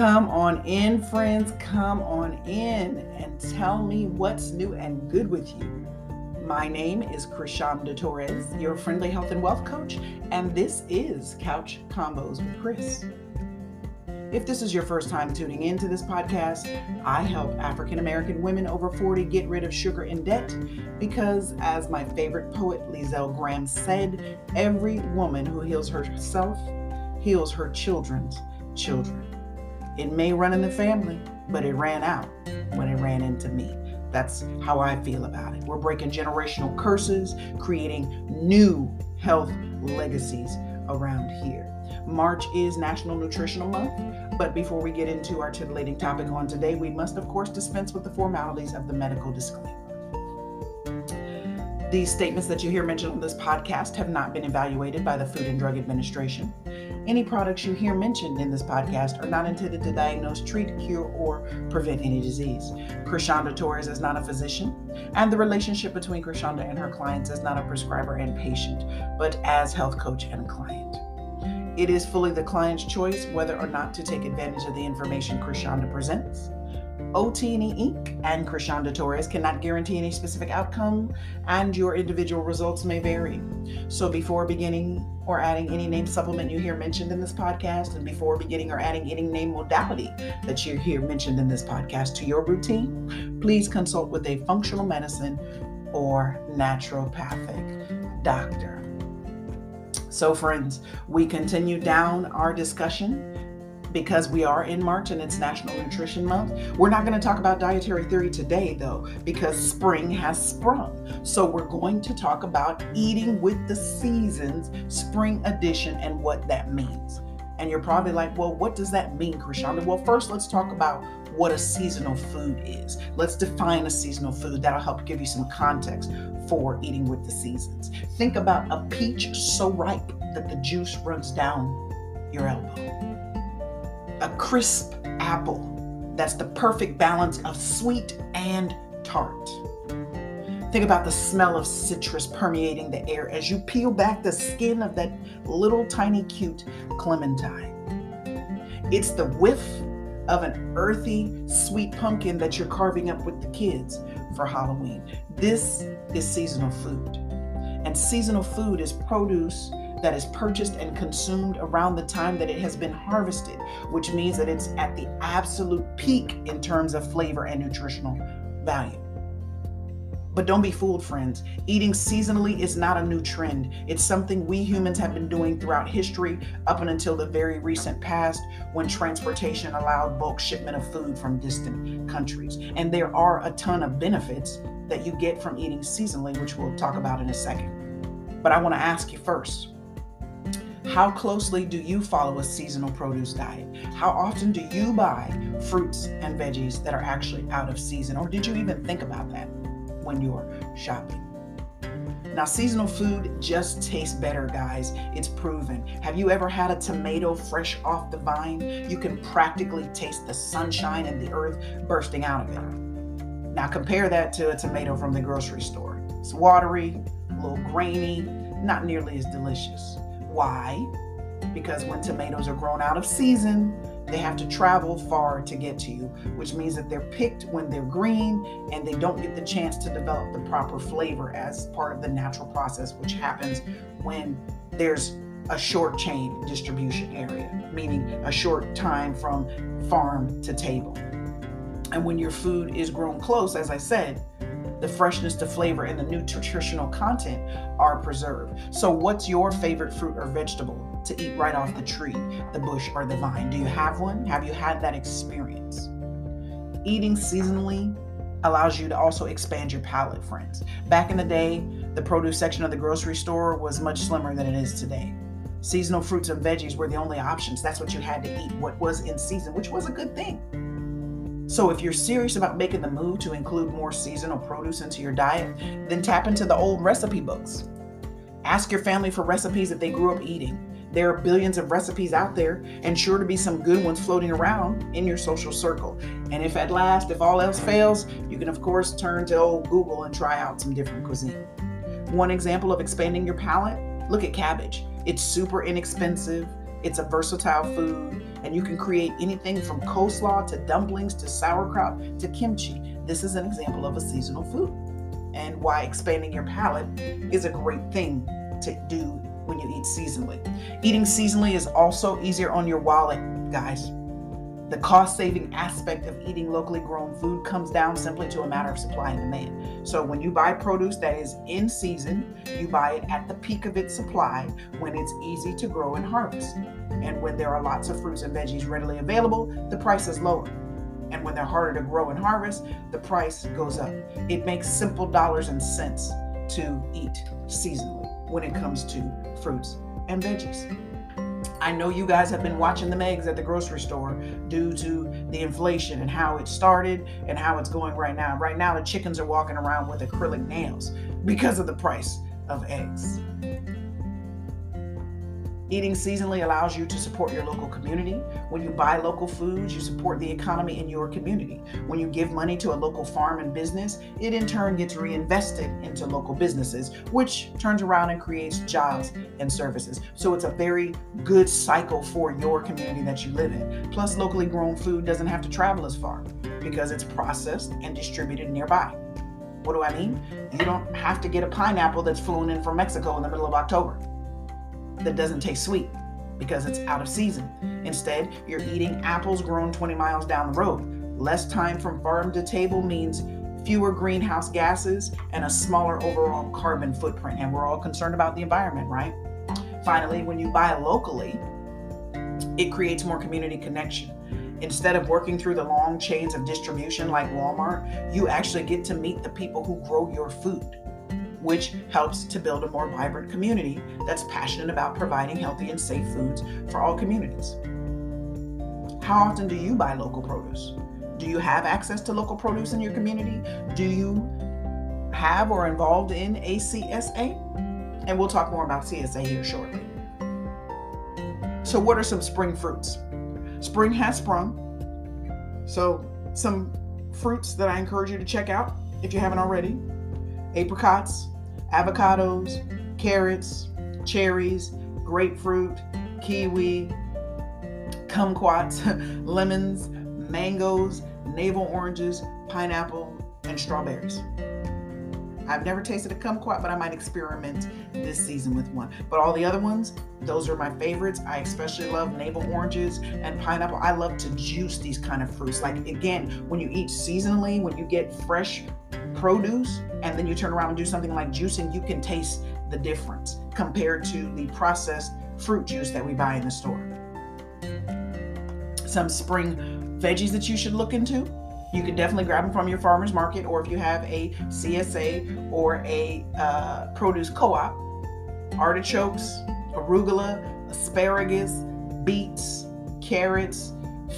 Come on in, friends. Come on in and tell me what's new and good with you. My name is Kryshonda Torres, your friendly health and wealth coach, and this is Couch Convos with Krys. If this is your first time tuning into this podcast, I help African American women over 40 get rid of sugar and debt because, as my favorite poet Lizelle Graham said, every woman who heals herself heals her children's children. It may run in the family, but it ran out when it ran into me. That's how I feel about it. We're breaking generational curses, creating new health legacies around here. March is National Nutritional Month, but before we get into our titillating topic on today, we must, of course, dispense with the formalities of the medical disclaimer. These statements that you hear mentioned on this podcast have not been evaluated by the Food and Drug Administration. Any products you hear mentioned in this podcast are not intended to diagnose, treat, cure, or prevent any disease. Kryshonda Torres is not a physician, and the relationship between Kryshonda and her clients is not a prescriber and patient, but as health coach and client. It is fully the client's choice whether or not to take advantage of the information Kryshonda presents. OT&E Inc. and Kryshonda Torres cannot guarantee any specific outcome, and your individual results may vary. So, before beginning or adding any name supplement you hear mentioned in this podcast, and before beginning or adding any name modality that you hear mentioned in this podcast to your routine, please consult with a functional medicine or naturopathic doctor. So, friends, we continue down our discussion because we are in March and it's National Nutrition Month. We're not going to talk about dietary theory today, though, because spring has sprung. So we're going to talk about eating with the seasons, spring edition, and what that means. And you're probably like, well, what does that mean, Kryshonda? Well, first, let's talk about what a seasonal food is. Let's define a seasonal food. That'll help give you some context for eating with the seasons. Think about a peach so ripe that the juice runs down your elbow a crisp apple that's the perfect balance of sweet and tart. Think about the smell of citrus permeating the air as you peel back the skin of that little tiny cute clementine. It's the whiff of an earthy, sweet pumpkin that you're carving up with the kids for Halloween. This is seasonal food. And seasonal food is produce that is purchased and consumed around the time that it has been harvested, which means that it's at the absolute peak in terms of flavor and nutritional value. But don't be fooled, friends. Eating seasonally is not a new trend. It's something we humans have been doing throughout history up until the very recent past when transportation allowed bulk shipment of food from distant countries. And there are a ton of benefits that you get from eating seasonally, which we'll talk about in a second. But I want to ask you first how closely do you follow a seasonal produce diet? How often do you buy fruits and veggies that are actually out of season? Or did you even think about that when you're shopping? Now, seasonal food just tastes better, guys. It's proven. Have you ever had a tomato fresh off the vine? You can practically taste the sunshine and the earth bursting out of it. Now, compare that to a tomato from the grocery store. It's watery, a little grainy, not nearly as delicious. Why? Because when tomatoes are grown out of season, they have to travel far to get to you, which means that they're picked when they're green and they don't get the chance to develop the proper flavor as part of the natural process, which happens when there's a short chain distribution area, meaning a short time from farm to table. And when your food is grown close, as I said, the freshness, the flavor, and the nutritional content are preserved. So, what's your favorite fruit or vegetable to eat right off the tree, the bush, or the vine? Do you have one? Have you had that experience? Eating seasonally allows you to also expand your palate, friends. Back in the day, the produce section of the grocery store was much slimmer than it is today. Seasonal fruits and veggies were the only options. That's what you had to eat, what was in season, which was a good thing. So, if you're serious about making the move to include more seasonal produce into your diet, then tap into the old recipe books. Ask your family for recipes that they grew up eating. There are billions of recipes out there, and sure to be some good ones floating around in your social circle. And if at last, if all else fails, you can, of course, turn to old Google and try out some different cuisine. One example of expanding your palate look at cabbage. It's super inexpensive, it's a versatile food, And you can create anything from coleslaw to dumplings to sauerkraut to kimchi. This is an example of a seasonal food and why expanding your palate is a great thing to do when you eat seasonally. Eating seasonally is also easier on your wallet, guys. The cost saving aspect of eating locally grown food comes down simply to a matter of supply and demand. So, when you buy produce that is in season, you buy it at the peak of its supply when it's easy to grow and harvest. And when there are lots of fruits and veggies readily available, the price is lower. And when they're harder to grow and harvest, the price goes up. It makes simple dollars and cents to eat seasonally when it comes to fruits and veggies. I know you guys have been watching the eggs at the grocery store due to the inflation and how it started and how it's going right now. Right now, the chickens are walking around with acrylic nails because of the price of eggs. Eating seasonally allows you to support your local community. When you buy local foods, you support the economy in your community. When you give money to a local farm and business, it in turn gets reinvested into local businesses, which turns around and creates jobs and services. So it's a very good cycle for your community that you live in. Plus, locally grown food doesn't have to travel as far because it's processed and distributed nearby. What do I mean? You don't have to get a pineapple that's flown in from Mexico in the middle of October that doesn't taste sweet because it's out of season. Instead, you're eating apples grown 20 miles down the road. Less time from farm to table means fewer greenhouse gases and a smaller overall carbon footprint. And we're all concerned about the environment, right? Finally, when you buy locally, it creates more community connection. Instead of working through the long chains of distribution like Walmart, you actually get to meet the people who grow your food which helps to build a more vibrant community that's passionate about providing healthy and safe foods for all communities. How often do you buy local produce? Do you have access to local produce in your community? Do you have or involved in a CSA? And we'll talk more about CSA here shortly. So, what are some spring fruits? Spring has sprung. So, some fruits that I encourage you to check out if you haven't already apricots, avocados, carrots, cherries, grapefruit, kiwi, kumquats, lemons, mangoes, navel oranges, pineapple, and strawberries. I've never tasted a kumquat, but I might experiment this season with one. But all the other ones, those are my favorites. I especially love navel oranges and pineapple. I love to juice these kind of fruits. Like again, when you eat seasonally, when you get fresh produce and then you turn around and do something like juicing, you can taste the difference compared to the processed fruit juice that we buy in the store. Some spring veggies that you should look into. You can definitely grab them from your farmer's market, or if you have a CSA or a uh, produce co op. Artichokes, arugula, asparagus, beets, carrots,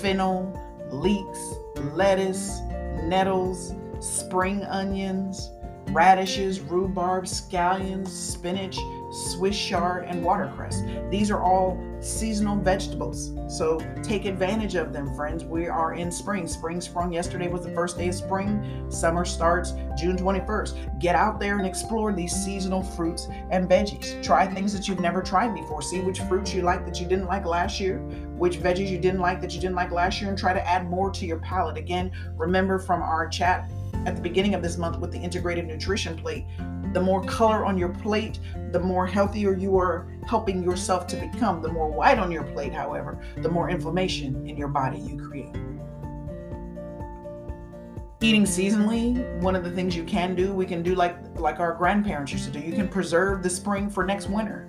fennel, leeks, lettuce, nettles, spring onions, radishes, rhubarb, scallions, spinach, Swiss chard, and watercress. These are all seasonal vegetables. So take advantage of them, friends. We are in spring. Spring sprung yesterday was the first day of spring. Summer starts June 21st. Get out there and explore these seasonal fruits and veggies. Try things that you've never tried before. See which fruits you like that you didn't like last year, which veggies you didn't like that you didn't like last year, and try to add more to your palate. Again, remember from our chat at the beginning of this month with the integrated nutrition plate. The more color on your plate, the more healthier you are helping yourself to become. The more white on your plate, however, the more inflammation in your body you create. Eating seasonally, one of the things you can do, we can do like like our grandparents used to do. You can preserve the spring for next winter.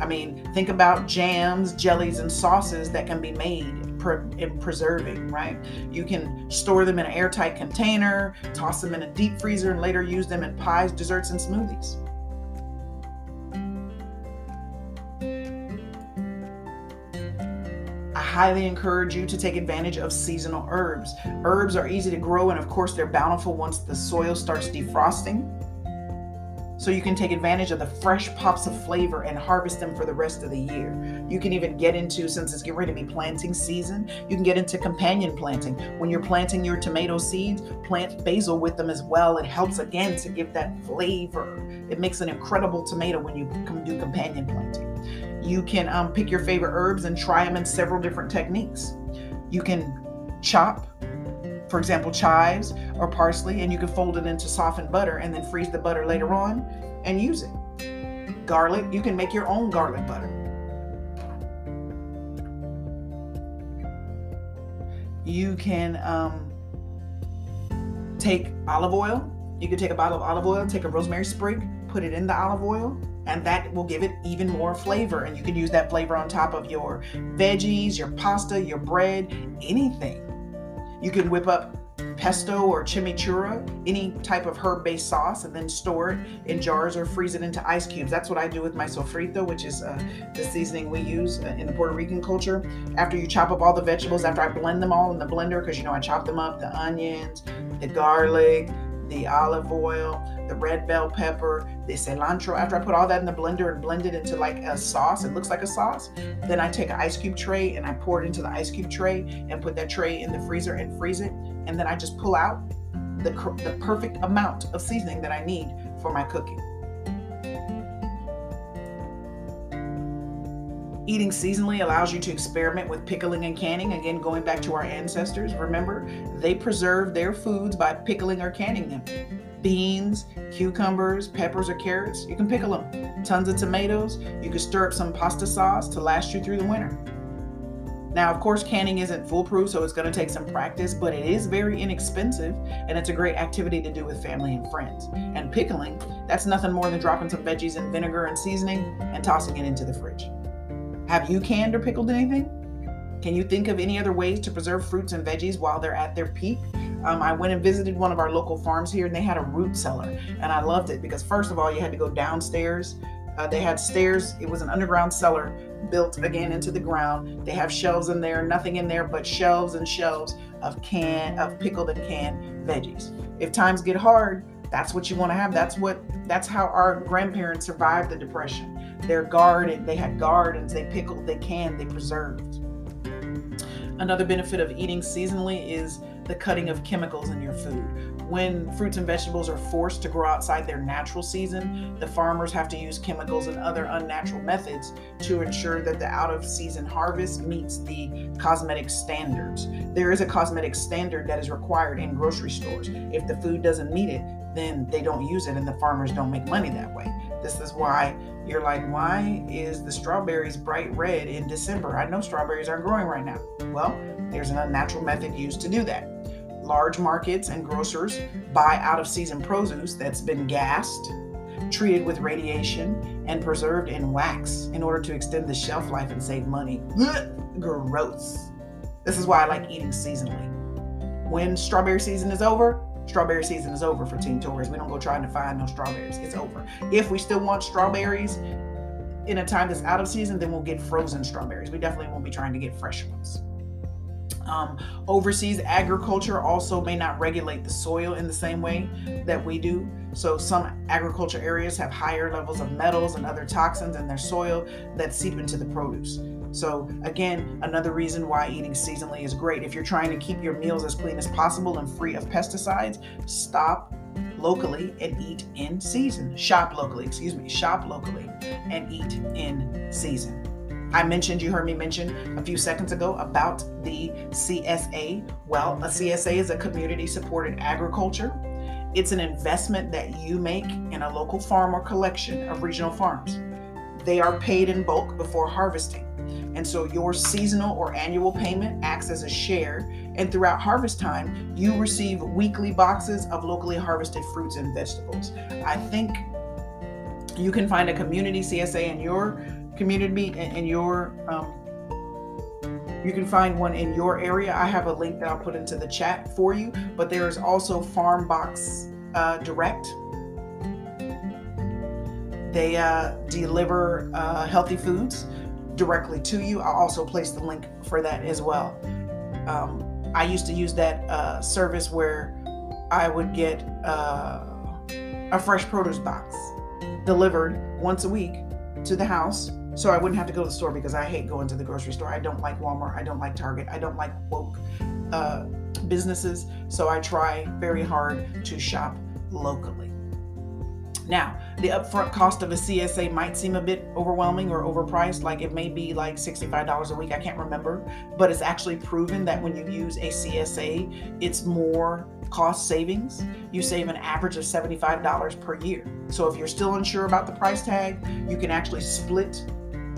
I mean, think about jams, jellies, and sauces that can be made in preserving, right? You can store them in an airtight container, toss them in a deep freezer, and later use them in pies, desserts, and smoothies. I highly encourage you to take advantage of seasonal herbs. Herbs are easy to grow, and of course, they're bountiful once the soil starts defrosting so you can take advantage of the fresh pops of flavor and harvest them for the rest of the year. You can even get into, since it's getting ready to be planting season, you can get into companion planting. When you're planting your tomato seeds, plant basil with them as well. It helps again to give that flavor. It makes an incredible tomato when you do companion planting. You can um, pick your favorite herbs and try them in several different techniques. You can chop, for example, chives or parsley, and you can fold it into softened butter and then freeze the butter later on and use it. Garlic, you can make your own garlic butter. You can um, take olive oil. You can take a bottle of olive oil, take a rosemary sprig, put it in the olive oil, and that will give it even more flavor. And you can use that flavor on top of your veggies, your pasta, your bread, anything. You can whip up pesto or chimichurri, any type of herb based sauce, and then store it in jars or freeze it into ice cubes. That's what I do with my sofrito, which is uh, the seasoning we use uh, in the Puerto Rican culture. After you chop up all the vegetables, after I blend them all in the blender, because you know I chop them up the onions, the garlic, the olive oil, the red bell pepper, the cilantro. After I put all that in the blender and blend it into like a sauce, it looks like a sauce. Then I take an ice cube tray and I pour it into the ice cube tray and put that tray in the freezer and freeze it. And then I just pull out the, the perfect amount of seasoning that I need for my cooking. Eating seasonally allows you to experiment with pickling and canning. Again, going back to our ancestors, remember, they preserved their foods by pickling or canning them. Beans, cucumbers, peppers, or carrots, you can pickle them. Tons of tomatoes, you can stir up some pasta sauce to last you through the winter. Now, of course, canning isn't foolproof, so it's going to take some practice, but it is very inexpensive and it's a great activity to do with family and friends. And pickling, that's nothing more than dropping some veggies in vinegar and seasoning and tossing it into the fridge. Have you canned or pickled anything? Can you think of any other ways to preserve fruits and veggies while they're at their peak? Um, I went and visited one of our local farms here and they had a root cellar. And I loved it because, first of all, you had to go downstairs. Uh, they had stairs, it was an underground cellar built again into the ground. They have shelves in there, nothing in there but shelves and shelves of can of pickled and canned veggies. If times get hard, that's what you want to have. That's what that's how our grandparents survived the depression their garden. They had gardens, they pickled, they canned, they preserved. Another benefit of eating seasonally is the cutting of chemicals in your food. When fruits and vegetables are forced to grow outside their natural season, the farmers have to use chemicals and other unnatural methods to ensure that the out of season harvest meets the cosmetic standards. There is a cosmetic standard that is required in grocery stores. If the food doesn't meet it, then they don't use it and the farmers don't make money that way. This is why you're like, why is the strawberries bright red in December? I know strawberries aren't growing right now. Well, there's an unnatural method used to do that. Large markets and grocers buy out of season produce that's been gassed, treated with radiation, and preserved in wax in order to extend the shelf life and save money. Gross. This is why I like eating seasonally. When strawberry season is over, strawberry season is over for Team Torres. We don't go trying to find no strawberries. It's over. If we still want strawberries in a time that's out of season, then we'll get frozen strawberries. We definitely won't be trying to get fresh ones. Um, overseas agriculture also may not regulate the soil in the same way that we do. So, some agriculture areas have higher levels of metals and other toxins in their soil that seep into the produce. So, again, another reason why eating seasonally is great. If you're trying to keep your meals as clean as possible and free of pesticides, stop locally and eat in season. Shop locally, excuse me, shop locally and eat in season. I mentioned, you heard me mention a few seconds ago about the CSA. Well, a CSA is a community supported agriculture. It's an investment that you make in a local farm or collection of regional farms. They are paid in bulk before harvesting. And so your seasonal or annual payment acts as a share. And throughout harvest time, you receive weekly boxes of locally harvested fruits and vegetables. I think you can find a community CSA in your community in your um, you can find one in your area. I have a link that I'll put into the chat for you. But there is also Farm Box uh, Direct. They uh, deliver uh, healthy foods directly to you. I'll also place the link for that as well. Um, I used to use that uh, service where I would get uh, a fresh produce box delivered once a week to the house so I wouldn't have to go to the store because I hate going to the grocery store. I don't like Walmart. I don't like Target. I don't like woke uh, businesses. So I try very hard to shop locally. Now, the upfront cost of a CSA might seem a bit overwhelming or overpriced, like it may be like $65 a week, I can't remember, but it's actually proven that when you use a CSA, it's more cost savings. You save an average of $75 per year. So if you're still unsure about the price tag, you can actually split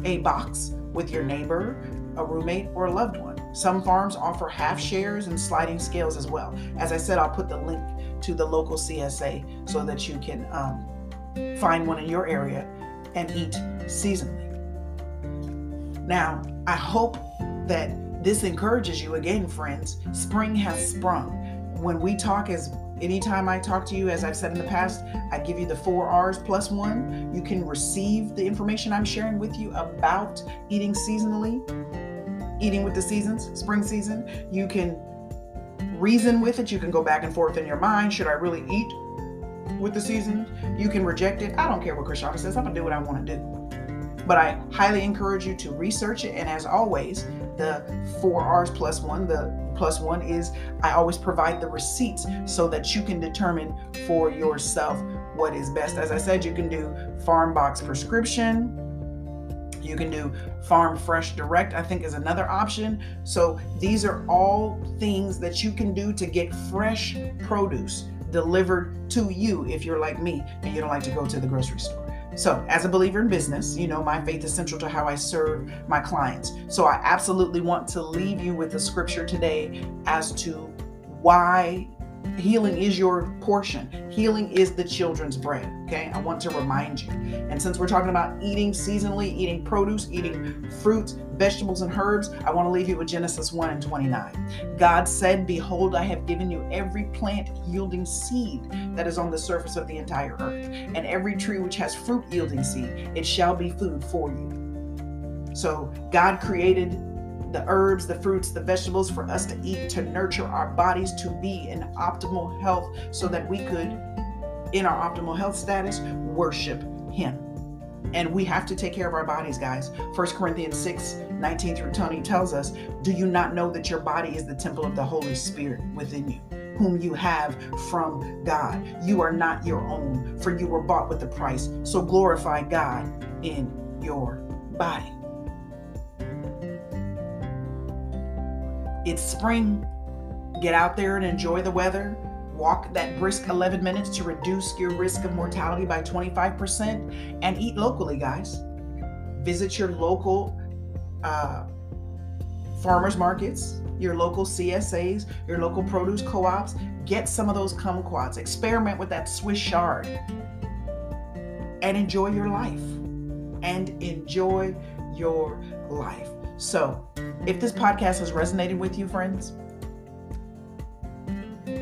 a box with your neighbor, a roommate, or a loved one. Some farms offer half shares and sliding scales as well. As I said, I'll put the link to the local CSA so that you can um, find one in your area and eat seasonally. Now, I hope that this encourages you again, friends. Spring has sprung. When we talk as anytime I talk to you, as I've said in the past, I give you the four R's plus one. You can receive the information I'm sharing with you about eating seasonally, eating with the seasons, spring season. You can reason with it. You can go back and forth in your mind. Should I really eat with the seasons. You can reject it. I don't care what Kryshonda says. I'm gonna do what I want to do. But I highly encourage you to research it. And as always, the four R's plus one, the plus one is I always provide the receipts so that you can determine for yourself what is best. As I said, you can do farm box prescription. You can do farm fresh direct, I think is another option. So these are all things that you can do to get fresh produce delivered to you if you're like me and you don't like to go to the grocery store. So, as a believer in business, you know, my faith is central to how I serve my clients. So, I absolutely want to leave you with a scripture today as to why Healing is your portion. Healing is the children's bread. Okay. I want to remind you. And since we're talking about eating seasonally, eating produce, eating fruits, vegetables, and herbs, I want to leave you with Genesis 1 and 29. God said, Behold, I have given you every plant yielding seed that is on the surface of the entire earth, and every tree which has fruit yielding seed, it shall be food for you. So God created the herbs, the fruits, the vegetables for us to eat, to nurture our bodies to be in optimal health so that we could, in our optimal health status, worship Him. And we have to take care of our bodies, guys. 1 Corinthians 6 19 through 20 tells us, Do you not know that your body is the temple of the Holy Spirit within you? whom you have from God. You are not your own, for you were bought with a price. So glorify God in your body. It's spring. Get out there and enjoy the weather. Walk that brisk 11 minutes to reduce your risk of mortality by 25% and eat locally, guys. Visit your local uh, farmers markets, your local CSAs, your local produce co ops. Get some of those kumquats. Experiment with that Swiss chard and enjoy your life. And enjoy your life. So, if this podcast has resonated with you, friends,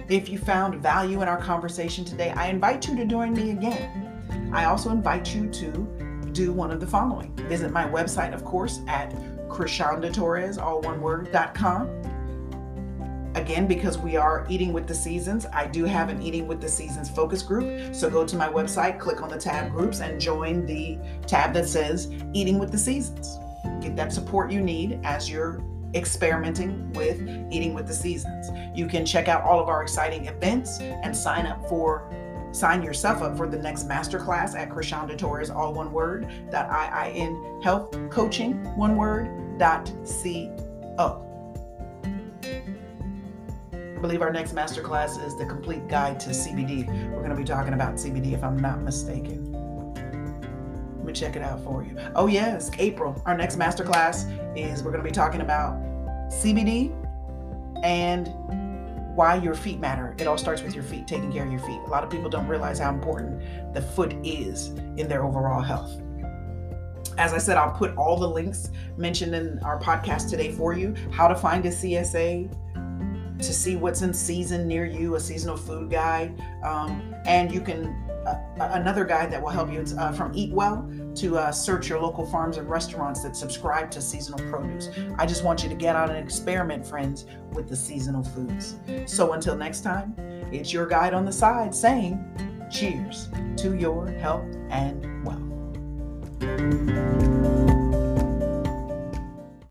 if you found value in our conversation today, I invite you to join me again. I also invite you to do one of the following. Visit my website, of course, at Torres, all one word, dot com. Again, because we are eating with the seasons, I do have an eating with the seasons focus group. So go to my website, click on the tab groups, and join the tab that says eating with the seasons get that support you need as you're experimenting with eating with the seasons. You can check out all of our exciting events and sign up for sign yourself up for the next masterclass at Kryshonda Torres, all one word, dot IIN health coaching, one word, dot co. I believe our next masterclass is the complete guide to CBD. We're going to be talking about CBD if I'm not mistaken me check it out for you. Oh, yes, April. Our next masterclass is we're going to be talking about CBD and why your feet matter. It all starts with your feet, taking care of your feet. A lot of people don't realize how important the foot is in their overall health. As I said, I'll put all the links mentioned in our podcast today for you how to find a CSA, to see what's in season near you, a seasonal food guide. Um, and you can another guide that will help you uh, from Eat Well to uh, search your local farms and restaurants that subscribe to seasonal produce. I just want you to get out and experiment, friends, with the seasonal foods. So until next time, it's your guide on the side saying, cheers to your health and wealth.